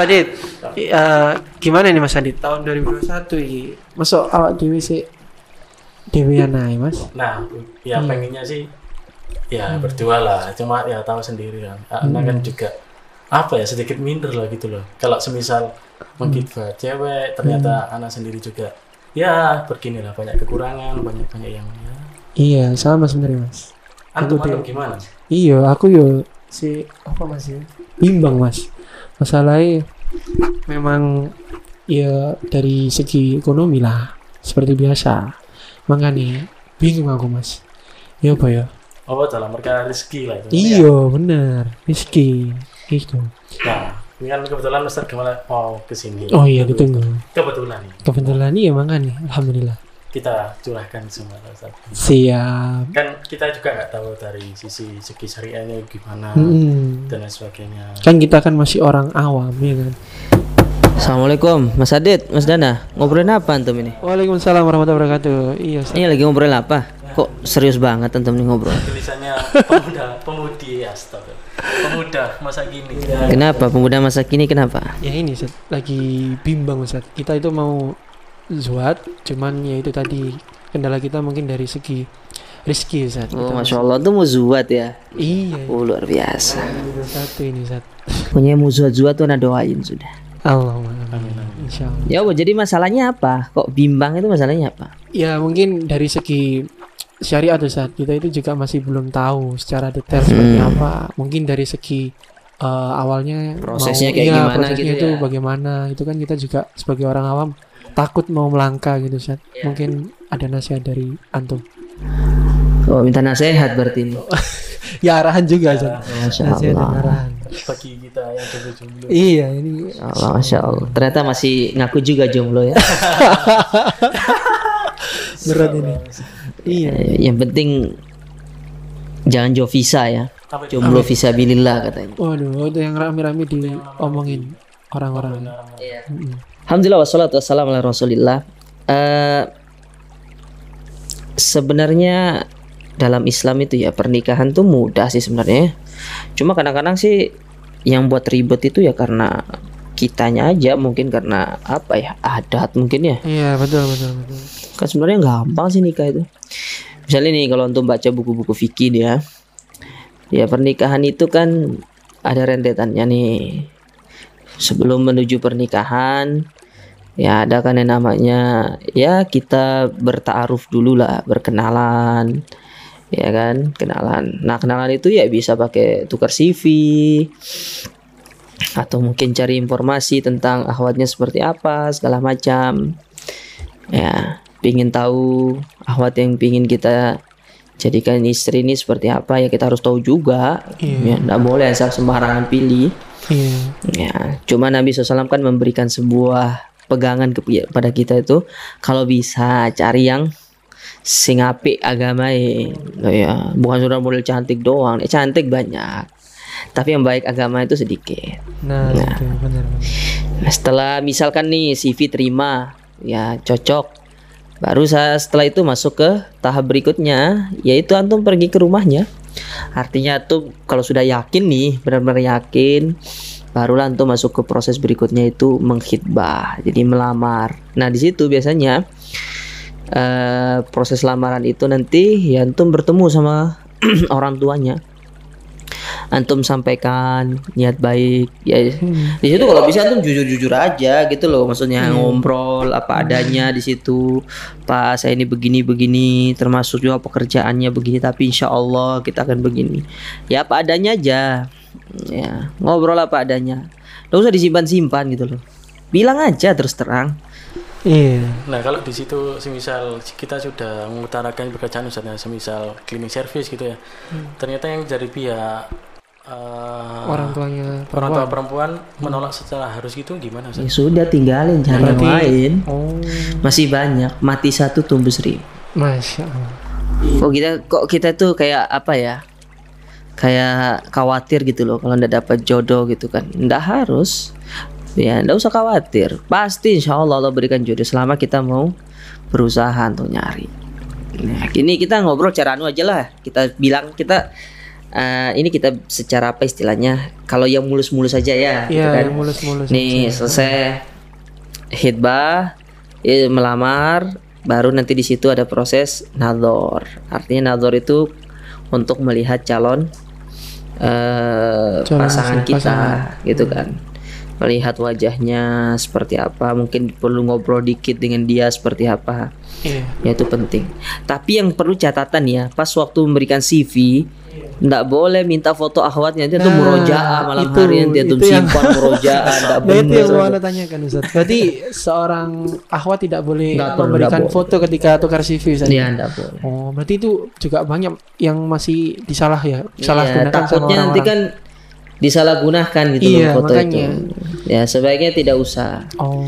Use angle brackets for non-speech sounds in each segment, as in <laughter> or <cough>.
Adit, eh, gimana nih Mas Adit tahun 2021 ini? Masuk awak dewi sih dewi naik Mas. Nah, ya Hmm. pengennya sih ya berdua lah. Cuma ya tahu sendiri kan. Karena kan juga apa ya sedikit minder lah gitu loh. Kalau semisal mengkibah cewek ternyata anak sendiri juga ya beginilah banyak kekurangan, banyak banyak yang ya. Iya, sama sebenarnya Mas. Antum Aku antum gimana? Iya, aku yo si apa Mas ya? Bimbang Mas. Masalahnya memang ya dari segi ekonomi lah seperti biasa. Makanya bingung aku Mas. Ya apa ya? Oh, dalam perkara rezeki lah itu. Iya, bener. Rizky. Gitu. Nah, ini kan kebetulan Ustaz Gamal mau ke sini. Oh iya, ditunggu. Kebetulan nih Kebetulan iya makanya. Alhamdulillah. Kita curahkan semua Ustaz. Siap. Kan kita juga nggak tahu dari sisi segi syariahnya gimana Mm-mm. dan lain sebagainya. Kan kita kan masih orang awam ya kan. Assalamualaikum Mas Adit, Mas Dana Ngobrolin apa antum ini? Waalaikumsalam warahmatullahi wabarakatuh. Iya, Ustaz. Ini lagi ngobrolin apa? Kok serius banget antum nih ngobrol? Tulisannya pemuda, pemudi astaga. Pemuda masa kini. Kenapa pemuda masa kini kenapa? Ya ini Ustaz, lagi bimbang Ustaz. Kita itu mau zuat, cuman ya itu tadi kendala kita mungkin dari segi rezeki Ustaz. Oh Masya Allah tuh mau zuat ya Iya. Oh luar biasa Satu ini Ustaz. Punya mau zuat-zuat tuh nah doain sudah Allahumma amin. Insyaallah. Ya Allah, jadi masalahnya apa? Kok bimbang itu masalahnya apa? Ya mungkin dari segi syariat Ustaz, kita itu juga masih belum tahu secara detail seperti Hmm. apa. Mungkin dari segi eh, awalnya Prosesnya mau- kayak iya, gimana prosesnya gitu itu ya. bagaimana itu kan kita juga sebagai orang awam takut mau melangkah gitu Ustaz. Iya. Mungkin ada nasihat dari antum. Oh minta nasihat berarti ini <laughs> Ya arahan juga Ustaz. Masya Nasihat dan arahan. Bagi kita yang jomblo-jomblo. Iya, ini Masya Allah, Masya Allah Ternyata masih ngaku juga jomblo ya <laughs> berat ini. Iya. Eh, Yang penting Jangan jauh visa ya? Jomblo visa bilillah katanya Waduh, itu yang rame-rame diomongin orang-orang. Mm-mm. Alhamdulillah wassalatu wassalamu ala rasulillah. Eh, Sebenarnya dalam Islam itu ya pernikahan tuh mudah sih sebenarnya Cuma kadang-kadang sih yang buat ribet itu ya karena kitanya aja mungkin karena apa ya adat mungkin ya. Iya, betul betul betul. kan sebenarnya gampang sih nikah itu. Misalnya nih kalau untuk baca buku-buku fikih dia ya pernikahan itu kan ada rentetannya nih. Sebelum menuju pernikahan ya ada kan yang namanya ya kita bertaaruf dulu lah berkenalan ya kan kenalan nah kenalan itu ya bisa pakai tukar CV atau mungkin cari informasi tentang akhwatnya seperti apa segala macam ya pingin tahu akhwat yang pingin kita jadikan istri ini seperti apa ya kita harus tahu juga Iya. ya nggak boleh asal sembarangan pilih Iya. ya cuma Nabi SAW kan memberikan sebuah pegangan kepada kita itu kalau bisa cari yang sing apik agama ya bukan sudah model cantik doang Eh, cantik banyak tapi yang baik agama itu sedikit Nah, itu benar benar. Nah, setelah misalkan nih CV terima, ya cocok. Baru saya setelah itu masuk ke tahap berikutnya, yaitu antum pergi ke rumahnya. Artinya tuh kalau sudah yakin nih, benar-benar yakin, barulah antum masuk ke proses berikutnya itu menghitbah, jadi melamar. Nah di situ biasanya eh, proses lamaran itu nanti ya antum bertemu sama <clears throat> orang tuanya. Antum sampaikan niat baik, ya. Di situ kalau bisa antum jujur-jujur aja gitu loh maksudnya ngobrol apa adanya di situ. Pak saya ini begini begini termasuk juga pekerjaannya begini tapi insya Allah kita akan begini. Ya apa adanya aja ya ngobrol apa adanya. Nggak usah disimpan-simpan gitu loh. Bilang aja terus terang. Iya. Nah kalau di situ semisal kita sudah mengutarakan pekerjaan misalnya semisal cleaning service gitu ya, ternyata yang dari pihak eh, Orang tuanya orang tua perempuan. menolak secara harus gitu gimana ya sudah tinggalin jangan Berarti- main. Oh, masih banyak mati satu tumbuh seribu. Masya Allah. kok kita kok kita tuh kayak apa ya kayak khawatir gitu loh kalau ndak dapat jodoh gitu kan ndak harus ya ndak usah khawatir pasti insya Allah Allah berikan jodoh selama kita mau berusaha untuk nyari nah, ini kita ngobrol cara anu aja lah kita bilang kita eh, ini kita secara apa istilahnya? Kalau yang mulus-mulus saja ya, gitu Iya, kan. yang mulus-mulus. Nih selesai hitbah, eh, melamar, baru nanti di situ ada proses nador. Artinya nador itu untuk melihat calon Calon pasangan kita, pasangan. gitu kan. Melihat wajahnya seperti apa, mungkin perlu ngobrol dikit dengan dia seperti apa. Iya. Ya itu penting. Tapi yang perlu catatan ya, pas waktu memberikan CV, nggak boleh minta foto akhwatnya dia tuh Nah, murojaah malam itu- hari nanti tuh simpan <laughs> murojaah nggak Nah, itu yang mau anda tanyakan Ustaz. Berarti seorang akhwat tidak boleh Nggak memberikan nggak foto ketika tukar CV Ustaz. Iya, nggak boleh. Oh, berarti itu juga banyak yang masih disalah ya, Iya, salahgunakan sama takutnya nanti orang-orang. kan disalahgunakan gitu Iya, loh foto makanya. itu. Ya sebaiknya tidak usah. Oh.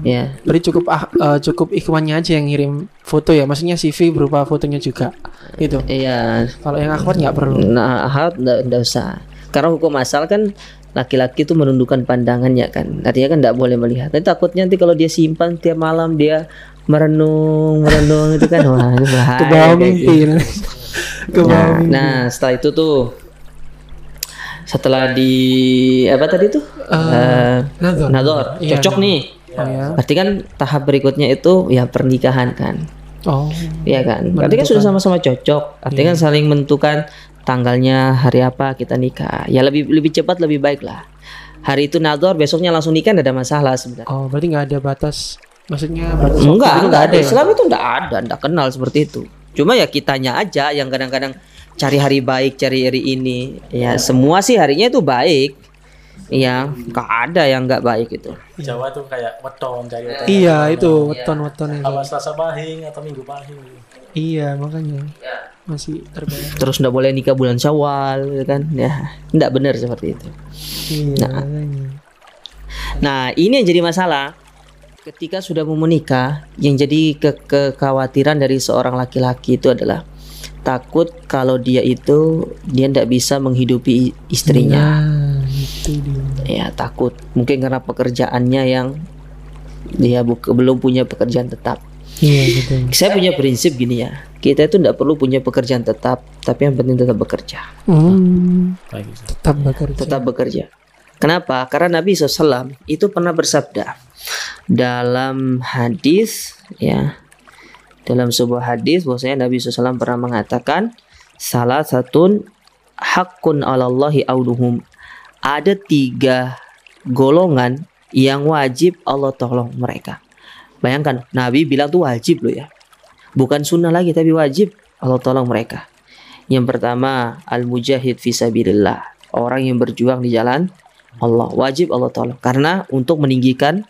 Ya. Berarti cukup eh, cukup ikhwannya aja yang ngirim foto ya, maksudnya CV berupa fotonya juga. Gitu. Iya. Kalau yang akhwat nggak perlu. Nah, ahad nggak usah. Karena hukum asal kan laki-laki itu menundukkan pandangannya kan. Artinya kan nggak boleh melihat. Nanti takutnya nanti kalau dia simpan tiap malam dia merenung, merenung itu kan wah itu bahaya. <laughs> Ke bawah kayak mimpi. gitu. Nah, mimpi. nah, setelah itu tuh setelah di apa tadi tuh? Eh, Nador. nador. Iya, Cocok nih. Oh ya. Berarti kan tahap berikutnya itu ya pernikahan kan. Oh. Iya kan? Berarti kan sudah sama-sama cocok. Artinya kan saling menentukan tanggalnya hari apa kita nikah. Ya lebih lebih cepat lebih baik lah. Hari itu nador, besoknya langsung nikah tidak ada masalah sebenarnya. Oh, berarti nggak ada batas. Maksudnya batas Enggak, enggak ada. ya? Islam itu enggak ada, enggak kenal seperti itu. Cuma ya kitanya aja yang kadang-kadang cari hari baik, cari hari ini. Ya semua sih harinya itu baik. Ya, enggak ada yang enggak baik itu. Jawa tuh kayak weton cari weton. Iya, itu weton-weton itu. Apa Selasa pahing atau Minggu pahing. Iya, makanya. Masih terbayang. Terus enggak boleh nikah bulan Syawal, gitu kan? Ya, enggak benar seperti itu. Iya, makanya. Nah, ini yang jadi masalah. Ketika sudah mau menikah, yang jadi ke kekhawatiran dari seorang laki-laki itu adalah takut kalau dia itu dia tidak bisa menghidupi istrinya. Nah, itu dia. Ya, takut. Mungkin karena pekerjaannya yang dia bu- belum punya pekerjaan tetap. Iya, gitu. Saya punya prinsip gini ya. Kita itu tidak perlu punya pekerjaan tetap, tapi yang penting tetap bekerja. Hmm, tetap bekerja. tetap bekerja. Kenapa? Karena Nabi SAW itu pernah bersabda dalam hadis ya dalam sebuah hadis bahwasanya Nabi SAW pernah mengatakan salah satu hakun alallahi auluhum ada tiga golongan yang wajib Allah tolong mereka. Bayangkan Nabi bilang tuh wajib loh ya, bukan sunnah lagi tapi wajib Allah tolong mereka. Yang pertama al mujahid fisabilillah orang yang berjuang di jalan Allah wajib Allah tolong karena untuk meninggikan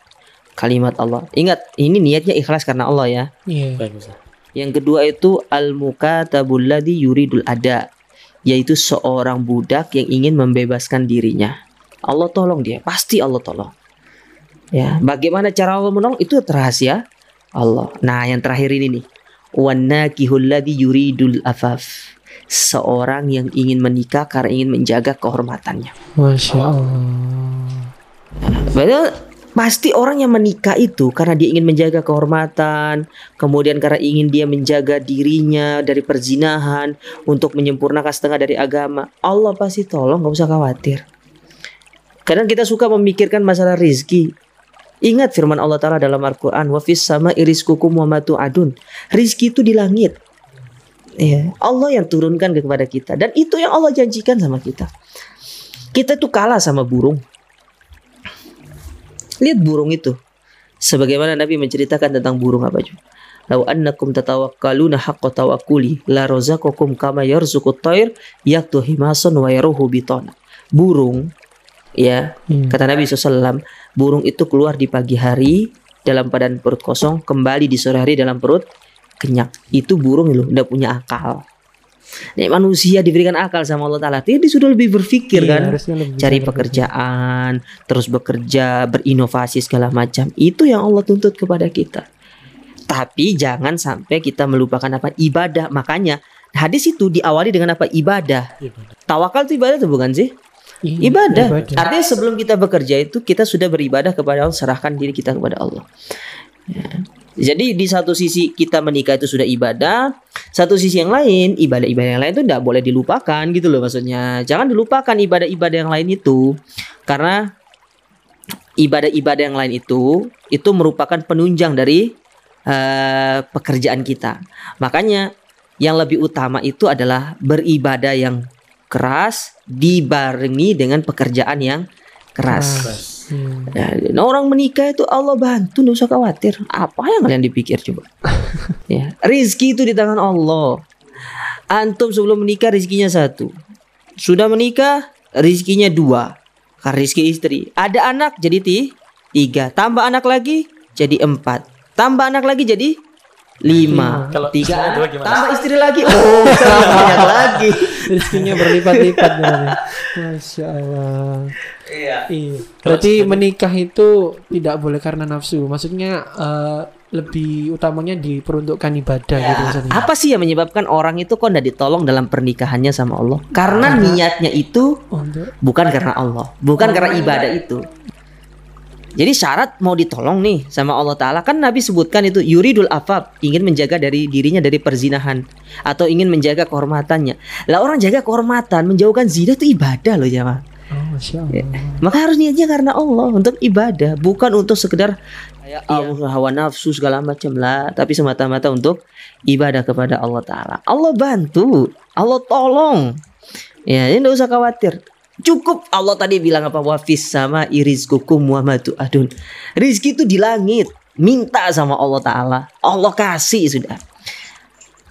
kalimat Allah. Ingat ini niatnya ikhlas karena Allah ya. Iya. Ustaz. Yang kedua itu al mukatabul ladzi yuridul ada yaitu seorang budak yang ingin membebaskan dirinya. Allah tolong dia, pasti Allah tolong. Ya, bagaimana cara Allah menolong itu rahasia Allah. Nah, yang terakhir ini nih. Wanakihul ladzi yuridul afaf. Seorang yang ingin menikah karena ingin menjaga kehormatannya. Masya Allah. Padahal pasti orang yang menikah itu karena dia ingin menjaga kehormatan, kemudian karena ingin dia menjaga dirinya dari perzinahan untuk menyempurnakan setengah dari agama. Allah pasti tolong, nggak usah khawatir. Kadang kita suka memikirkan masalah rizki. Ingat firman Allah Ta'ala dalam Al-Quran. Wafis sama iriskukum wa adun. Rizki itu di langit. Ya, Allah yang turunkan kepada kita. Dan itu yang Allah janjikan sama kita. Kita tuh kalah sama burung. Lihat burung itu. Sebagaimana Nabi menceritakan tentang burung apa juga. Lau annakum tatawakkaluna haqqa tawakkuli la razaqakum kama yarzuqut tayr yaktu himasan wa yaruhu bitona. Burung ya, Hmm. kata Nabi SAW, burung itu keluar di pagi hari dalam badan perut kosong, kembali di sore hari dalam perut kenyang. Itu burung loh, udah punya akal. Nih manusia diberikan akal sama Allah Ta'ala Dia sudah lebih berpikir Iya, kan lebih cari pekerjaan, terus bekerja, berinovasi segala macam. Itu yang Allah tuntut kepada kita. Tapi jangan sampai kita melupakan apa ibadah. Makanya hadis itu diawali dengan apa ibadah. Ibadah. Tawakal itu ibadah tuh bukan sih? Iya, Ibadah. Artinya sebelum kita bekerja itu kita sudah beribadah kepada Allah, serahkan diri kita kepada Allah. Ya. Jadi di satu sisi kita menikah itu sudah ibadah, satu sisi yang lain ibadah-ibadah yang lain itu tidak boleh dilupakan gitu loh maksudnya. Jangan dilupakan ibadah-ibadah yang lain itu karena ibadah-ibadah yang lain itu itu merupakan penunjang dari eh, pekerjaan kita. Makanya yang lebih utama itu adalah beribadah yang keras dibarengi dengan pekerjaan yang keras. Keras. Hmm. Ya, nah orang menikah itu Allah bantu, nggak usah khawatir. Apa yang kalian dipikir coba? <laughs> ya, rizki itu di tangan Allah. Antum sebelum menikah rizkinya satu, sudah menikah rizkinya dua. Karena rizki istri, ada anak jadi ti, tiga, tambah anak lagi jadi empat, tambah anak lagi jadi lima, Kalau tiga, tambah istri lagi, <laughs> oh banyak lagi. Rezekinya berlipat-lipat. Masya Allah. Iya. Iya. Berarti menikah itu tidak boleh karena nafsu. Maksudnya eh, lebih utamanya diperuntukkan ibadah gitu maksudnya. Apa sih yang menyebabkan orang itu kok tidak ditolong dalam pernikahannya sama Allah? Karena niatnya itu Untuk bukan karena Allah, bukan karena ibadah itu. Jadi syarat mau ditolong nih sama Allah Ta'ala. Kan Nabi sebutkan itu Yuridul afab Ingin menjaga dari dirinya dari perzinahan Atau ingin menjaga kehormatannya. Lah orang jaga kehormatan Menjauhkan zina itu ibadah loh jamaah. Oh, Allah. Maka harus niatnya karena Allah Untuk ibadah Bukan untuk sekedar kayak Allah hawa nafsu segala macam lah Tapi semata-mata untuk ibadah kepada Allah Ta'ala. Allah bantu Allah tolong. Ya ini nggak usah khawatir Cukup Allah tadi bilang apa wafis sama irizkukum wa adun. Rizki itu di langit. Minta sama Allah Ta'ala. Allah kasih sudah.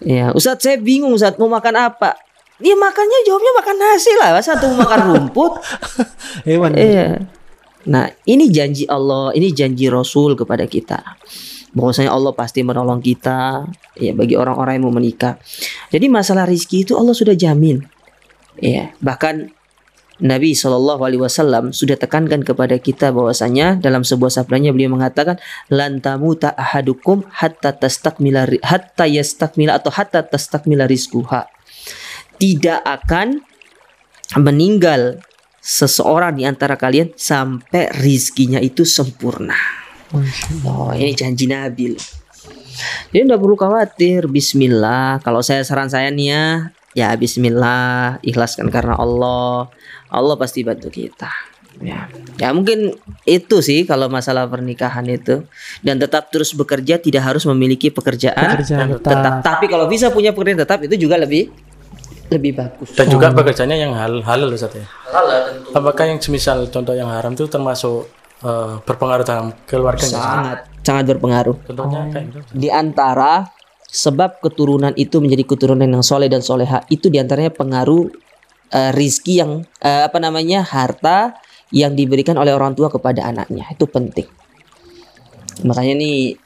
Ya, Ustadz saya bingung Ustadz mau makan apa? Dia makannya jawabnya makan nasi lah. Masa tuh mau makan rumput? <laughs> Hewan. Iya. Nah, ini janji Allah, ini janji Rasul kepada kita. Bahwasanya Allah pasti menolong kita ya bagi orang-orang yang mau menikah. Jadi masalah rizki itu Allah sudah jamin. Ya, bahkan Nabi Shallallahu Alaihi Wasallam sudah tekankan kepada kita bahwasanya dalam sebuah sabdanya beliau mengatakan lantamu ahadukum hatta tastakmila hatta yastakmila atau hatta tastakmila rizquha tidak akan meninggal seseorang di antara kalian sampai rizkinya itu sempurna. Oh, ini janji Nabi. loh. Jadi tidak perlu khawatir. Bismillah. Kalau saya saran saya nih ya, ya Bismillah. Ikhlaskan karena Allah. Allah pasti bantu kita. Ya, ya mungkin itu sih kalau masalah pernikahan itu dan tetap terus bekerja tidak harus memiliki pekerjaan Pekerjaan tetap. tetap. Tapi kalau bisa punya pekerjaan tetap itu juga lebih lebih bagus. Dan juga pekerjaannya yang hal halal Ustaz ya. Apakah yang semisal contoh yang haram itu termasuk eh, berpengaruh dalam keluarganya? Sangat sangat berpengaruh. Contohnya kayak gitu. di antara sebab keturunan itu menjadi keturunan yang soleh dan soleha itu di antaranya pengaruh eh, rizki yang eh, apa namanya harta yang diberikan oleh orang tua kepada anaknya. Itu penting. Makanya nih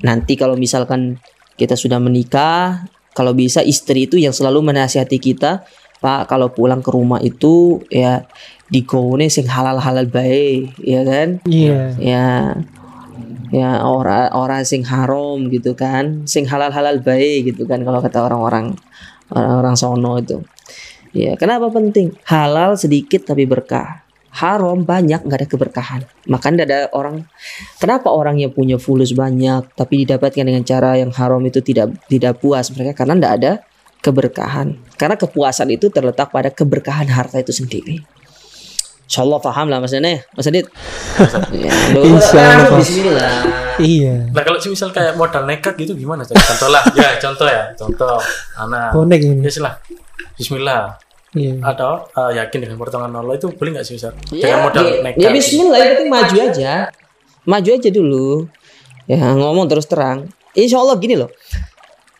nanti kalau misalkan kita sudah menikah kalau bisa istri itu yang selalu menasihati kita pak kalau pulang ke rumah itu ya digone sing halal halal baik ya kan? Iya. ya ya ora ora sing haram gitu kan? Sing halal halal baik gitu kan kalau kata orang-orang orang-orang sono itu ya kenapa penting? Halal sedikit tapi berkah. Haram banyak nggak ada keberkahan. Makanya ada orang kenapa orang yang punya fulus banyak tapi didapatkan dengan cara yang haram itu tidak tidak puas mereka? Karena tidak ada keberkahan. Karena kepuasan itu terletak pada keberkahan harta itu sendiri. Insya Allah paham lah Mas Dene Mas Adit. <laughs> Ya, Insya Allah. Bismillah. Iya. Nah kalau semisal kayak modal nekat gitu gimana? Contoh lah, ya contoh ya, contoh. Anak. Bonek ini. Ya silah. Bismillah. Iya. Atau eh, yakin dengan pertolongan Allah itu boleh nggak sih Ustaz? Ya, Dengan modal ya, nekat. ya bismillah yang penting maju aja. Maju aja dulu. Ya ngomong terus terang. Insya Allah gini loh.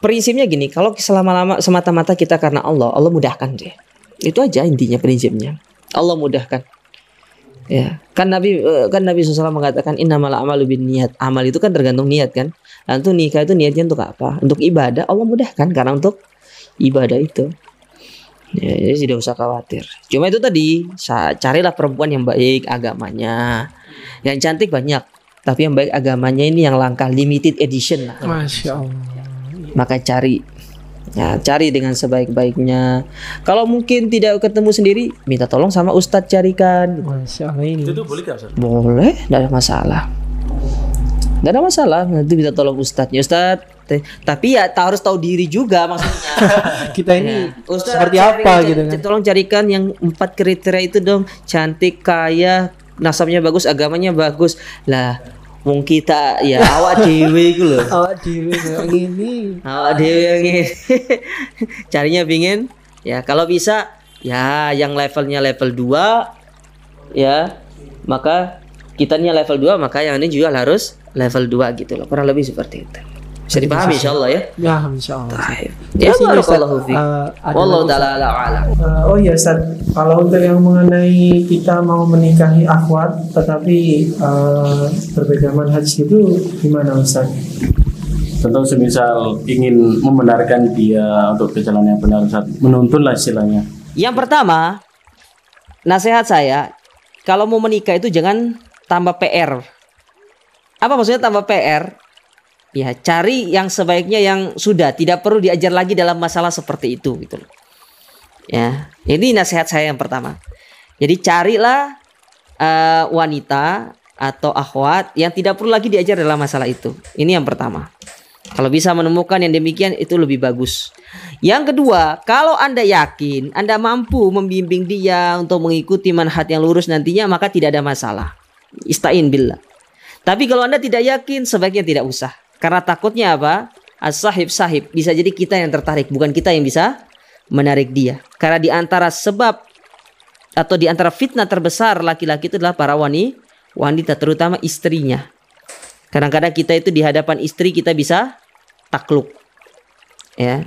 Prinsipnya gini, kalau selama-lama semata-mata kita karena Allah, Allah mudahkan deh. Itu aja intinya prinsipnya. Allah mudahkan. Ya, kan Nabi eh, kan Nabi SAW mengatakan innamal a'malu bin niat. Amal itu kan tergantung niat kan. Nah, untuk nikah itu niatnya untuk apa? Untuk ibadah. Allah mudahkan karena untuk ibadah itu. Ya, jadi tidak usah khawatir. Cuma itu tadi, carilah perempuan yang baik agamanya. Yang cantik banyak, tapi yang baik agamanya ini yang langka limited edition lah. Masya Allah. Maka cari Ya, cari dengan sebaik-baiknya. Kalau mungkin tidak ketemu sendiri, minta tolong sama ustadz carikan. Masya Allah ini. Itu boleh nggak Ustaz? Boleh, tidak ada masalah. Gak ada masalah, nanti bisa tolong ustadznya. Ustadz, tapi ya tak harus tahu diri juga maksudnya. <laughs> Kita ini Ustadz, seperti cari- apa gitu kan? Tolong carikan yang empat kriteria itu dong. Cantik, kaya, nasabnya bagus, agamanya bagus. Lah, wong kita ya <laughs> awak dewe itu loh. Awak dewe kayak <laughs> gini. Awak dewe yang ini. Carinya pingin ya kalau bisa ya yang levelnya level 2 ya maka kitanya level 2 maka yang ini juga harus level 2 gitu loh. Kurang lebih seperti itu. Bisa dipahami insyaallah ya. Ya, insya Allah. Ya barakallahu Ustaz, fiik. eh, Wallahu taala ala alam. Eh, oh iya Ustaz, kalau untuk yang mengenai kita mau menikahi akhwat tetapi eh, berbeda manhaj itu gimana Ustaz? Tentu semisal ingin membenarkan dia untuk ke jalan yang benar, Ustaz. menuntun lah istilahnya. Yang pertama, nasihat saya, kalau mau menikah itu jangan tambah PR. Apa maksudnya tambah PR? Ya, cari yang sebaiknya yang sudah tidak perlu diajar lagi dalam masalah seperti itu gitu. Ya, ini nasihat saya yang pertama. Jadi carilah eh, wanita atau akhwat yang tidak perlu lagi diajar dalam masalah itu. Ini yang pertama. Kalau bisa menemukan yang demikian itu lebih bagus. Yang kedua, kalau Anda yakin Anda mampu membimbing dia untuk mengikuti manhaj yang lurus nantinya, maka tidak ada masalah. Istain billah. Tapi kalau Anda tidak yakin, sebaiknya tidak usah. Karena takutnya apa? As-sahib sahib. Bisa jadi kita yang tertarik, bukan kita yang bisa menarik dia. Karena di antara sebab atau di antara fitnah terbesar laki-laki itu adalah para wanita, wanita terutama istrinya. Kadang-kadang kita itu di hadapan istri kita bisa takluk. Ya.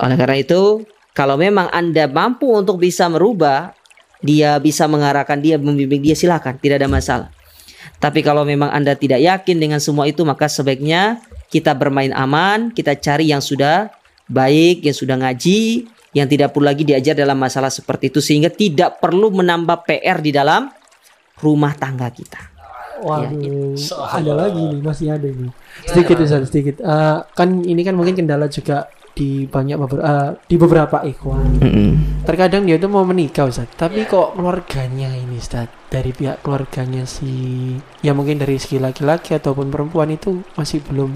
Oleh karena itu, kalau memang Anda mampu untuk bisa merubah, dia bisa mengarahkan dia, membimbing dia silakan, tidak ada masalah. Tapi kalau memang Anda tidak yakin dengan semua itu, maka sebaiknya kita bermain aman, kita cari yang sudah baik, yang sudah ngaji, yang tidak perlu lagi diajar dalam masalah seperti itu sehingga tidak perlu menambah PR di dalam rumah tangga kita. Waduh, ada lagi nih, masih ada nih. Sedikit Ustaz, sedikit. Eh, kan ini kan mungkin kendala juga di banyak beber- eh, di beberapa ikhwan. Terkadang dia tuh mau menikah Ustaz, tapi kok keluarganya ini Ustaz, dari pihak keluarganya si ya mungkin dari segi laki-laki ataupun perempuan itu masih belum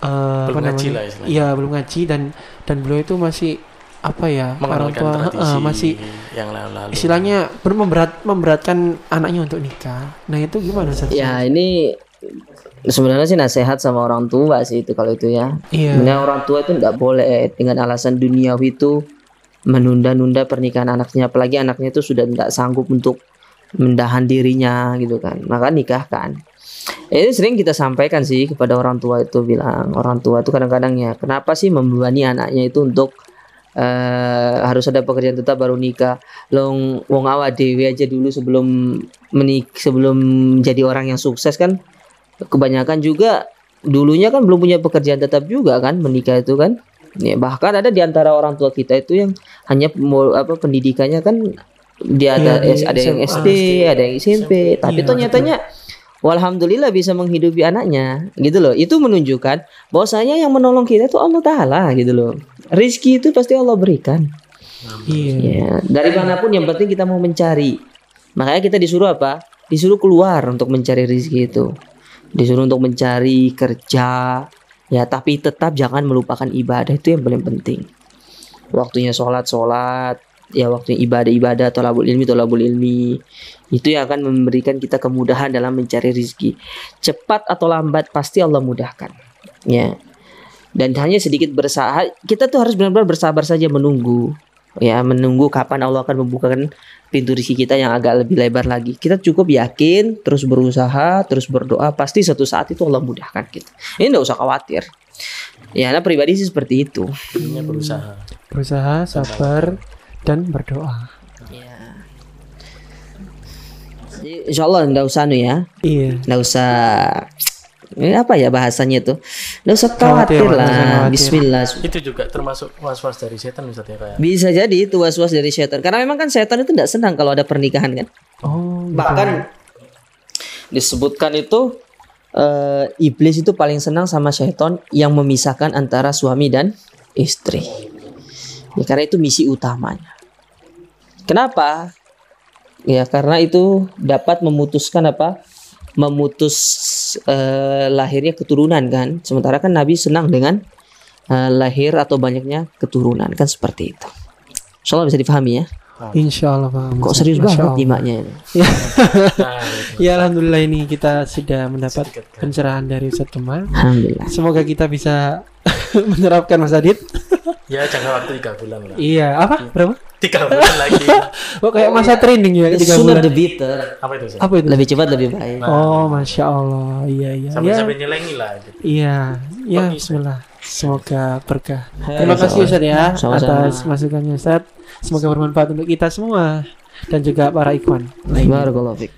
eh, apa Belum ngaji namanya? lah istilahnya. Iya, belum ngaji dan dan beliau itu masih apa ya orang tua tradisi eh, masih yang lalu-lalu. istilahnya ber- memberat memberatkan anaknya untuk nikah. Nah itu gimana Ustaz? Ya ini sebenarnya sih nasihat sama orang tua sih itu kalau itu ya. Iya. Sebenarnya orang tua itu tidak boleh dengan alasan duniawi itu menunda-nunda pernikahan anaknya, apalagi anaknya itu sudah tidak sanggup untuk mendahan dirinya gitu kan. Maka nikahkan. Ini sering kita sampaikan sih kepada orang tua itu bilang orang tua itu kadang-kadang ya kenapa sih membebani anaknya itu untuk eh, harus ada pekerjaan tetap baru nikah. Long wong awak dewe aja dulu sebelum menik sebelum jadi orang yang sukses kan kebanyakan juga dulunya kan belum punya pekerjaan tetap juga kan menikah itu kan ya, bahkan ada di antara orang tua kita itu yang hanya apa pendidikannya kan dia ada di ada yang SMA, SD ada yang SMP tapi Iya, tuh nyatanya Walhamdulillah bisa menghidupi anaknya gitu loh itu menunjukkan bahwasanya yang menolong kita itu Allah Taala gitu loh rizki itu pasti Allah berikan Iya. Ya, dari mana pun yang penting kita mau mencari. Makanya kita disuruh apa? Disuruh keluar untuk mencari rezeki itu. Disuruh untuk mencari kerja. Ya, tapi tetap jangan melupakan ibadah itu yang paling penting. Waktunya sholat sholat, ya waktunya ibadah ibadah, tolabul ilmi tolabul ilmi. Itu yang akan memberikan kita kemudahan dalam mencari rezeki. Cepat atau lambat pasti Allah mudahkan. Ya. Dan hanya sedikit bersabar, kita tuh harus benar-benar bersabar saja menunggu ya menunggu kapan Allah akan membukakan pintu rezeki kita yang agak lebih lebar lagi. Kita cukup yakin, terus berusaha, terus berdoa, pasti suatu saat itu Allah mudahkan kita. Ini enggak usah khawatir. Ya, nah pribadi sih seperti itu. Intinya berusaha. Berusaha, sabar dan berdoa. Ya. Insya Allah enggak usah anu ya, Iya. enggak usah ini apa ya bahasanya tuh? Enggak usah Khawatir, khawatir lah. khawatir. Bismillah. Itu juga termasuk was-was dari setan Ustaz ya kayak. Bisa jadi itu was-was dari setan. Karena memang kan setan itu tidak senang kalau ada pernikahan kan. Oh, gitu. bahkan disebutkan itu eh, iblis itu paling senang sama syaitan yang memisahkan antara suami dan istri ya, karena itu misi utamanya kenapa ya karena itu dapat memutuskan apa memutus eh, lahirnya keturunan kan. Sementara kan Nabi senang dengan eh, lahir atau banyaknya keturunan kan seperti itu. Insyaallah bisa dipahami ya. Insya Allah paham. Kok serius Masya banget Allah. nyimaknya ini. Gitu. <laughs> Ya alhamdulillah ini kita sudah mendapat kan. pencerahan dari Ustaz Kemal. Alhamdulillah. Semoga kita bisa <laughs> menerapkan Mas Adit. Ya jangka waktu tiga bulan lah. Iya, apa? Berapa? Tiga bulan <laughs> lagi. Oh, kayak masa training ya tiga sooner bulan. the better. Apa itu? Sih? Apa itu? Lebih cepat lebih baik. Oh, masya Allah. Iya, iya. Sampai Ya, sampai nyelengi lah. Gitu. iya, ya. Kok bisa? Bismillah. Semoga berkah. Hai, Terima kasih sama- Ustaz ya Sama-sama. atas masukannya Ustaz. Semoga bermanfaat untuk kita semua dan juga para ikhwan. Barakallahu fiik.